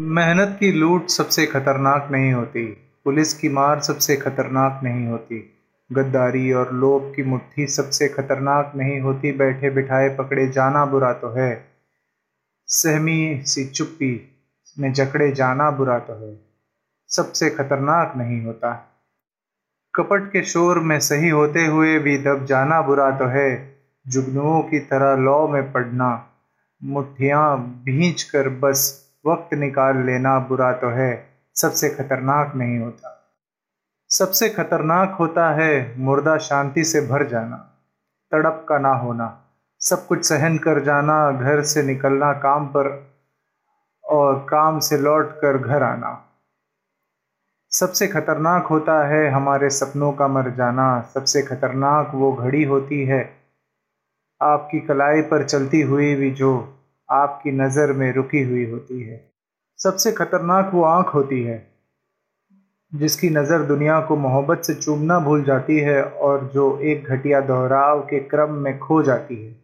मेहनत की लूट सबसे खतरनाक नहीं होती। पुलिस की मार सबसे खतरनाक नहीं होती। गद्दारी और लोभ की मुट्ठी सबसे खतरनाक नहीं होती। बैठे बिठाए पकड़े जाना बुरा तो है। सहमी सी चुप्पी में जकड़े जाना बुरा तो है। सबसे खतरनाक नहीं होता। कपट के शोर में सही होते हुए भी दब जाना बुरा तो है। जुगनुओं की तरह लौ में पड़ना। मुठ्ठियाँ भींच कर बस वक्त निकाल लेना बुरा तो है, सबसे खतरनाक नहीं होता। सबसे खतरनाक होता है मुर्दा शांति से भर जाना, तड़प का ना होना, सब कुछ सहन कर जाना, घर से निकलना, काम पर और काम से लौट कर घर आना। सबसे खतरनाक होता है हमारे सपनों का मर जाना, सबसे खतरनाक वो घड़ी होती है आपकी कलाई पर चलती हुई भी जो आपकी नज़र में रुकी हुई होती है। सबसे खतरनाक वो आँख होती है, जिसकी नज़र दुनिया को मोहब्बत से चूमना भूल जाती है और जो एक घटिया दोहराव के क्रम में खो जाती है।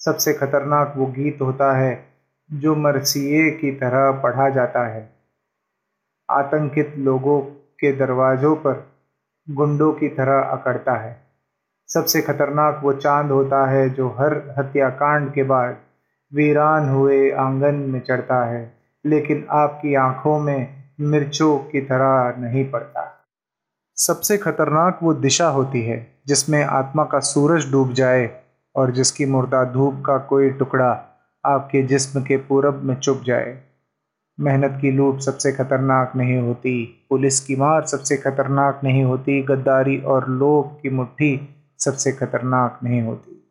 सबसे खतरनाक वो गीत होता है, जो मरसिए की तरह पढ़ा जाता है। आतंकित लोगों के दरवाज़ों पर गुंडों की तरह अकड़ता है। सबसे खतरनाक वो चाँद होता है, जो हर हत्याकांड के बाद वीरान हुए आँगन में चढ़ता है, लेकिन आपकी आँखों में मिर्चों की तरह नहीं पड़ता। सबसे खतरनाक वो दिशा होती है, जिसमें आत्मा का सूरज डूब जाए और जिसकी मुर्दा धूप का कोई टुकड़ा आपके जिस्म के पूरब में चुप जाए। मेहनत की लूट सबसे खतरनाक नहीं होती, पुलिस की मार सबसे खतरनाक नहीं होती, गद्दारी और लोभ की मुट्ठी सबसे खतरनाक नहीं होती।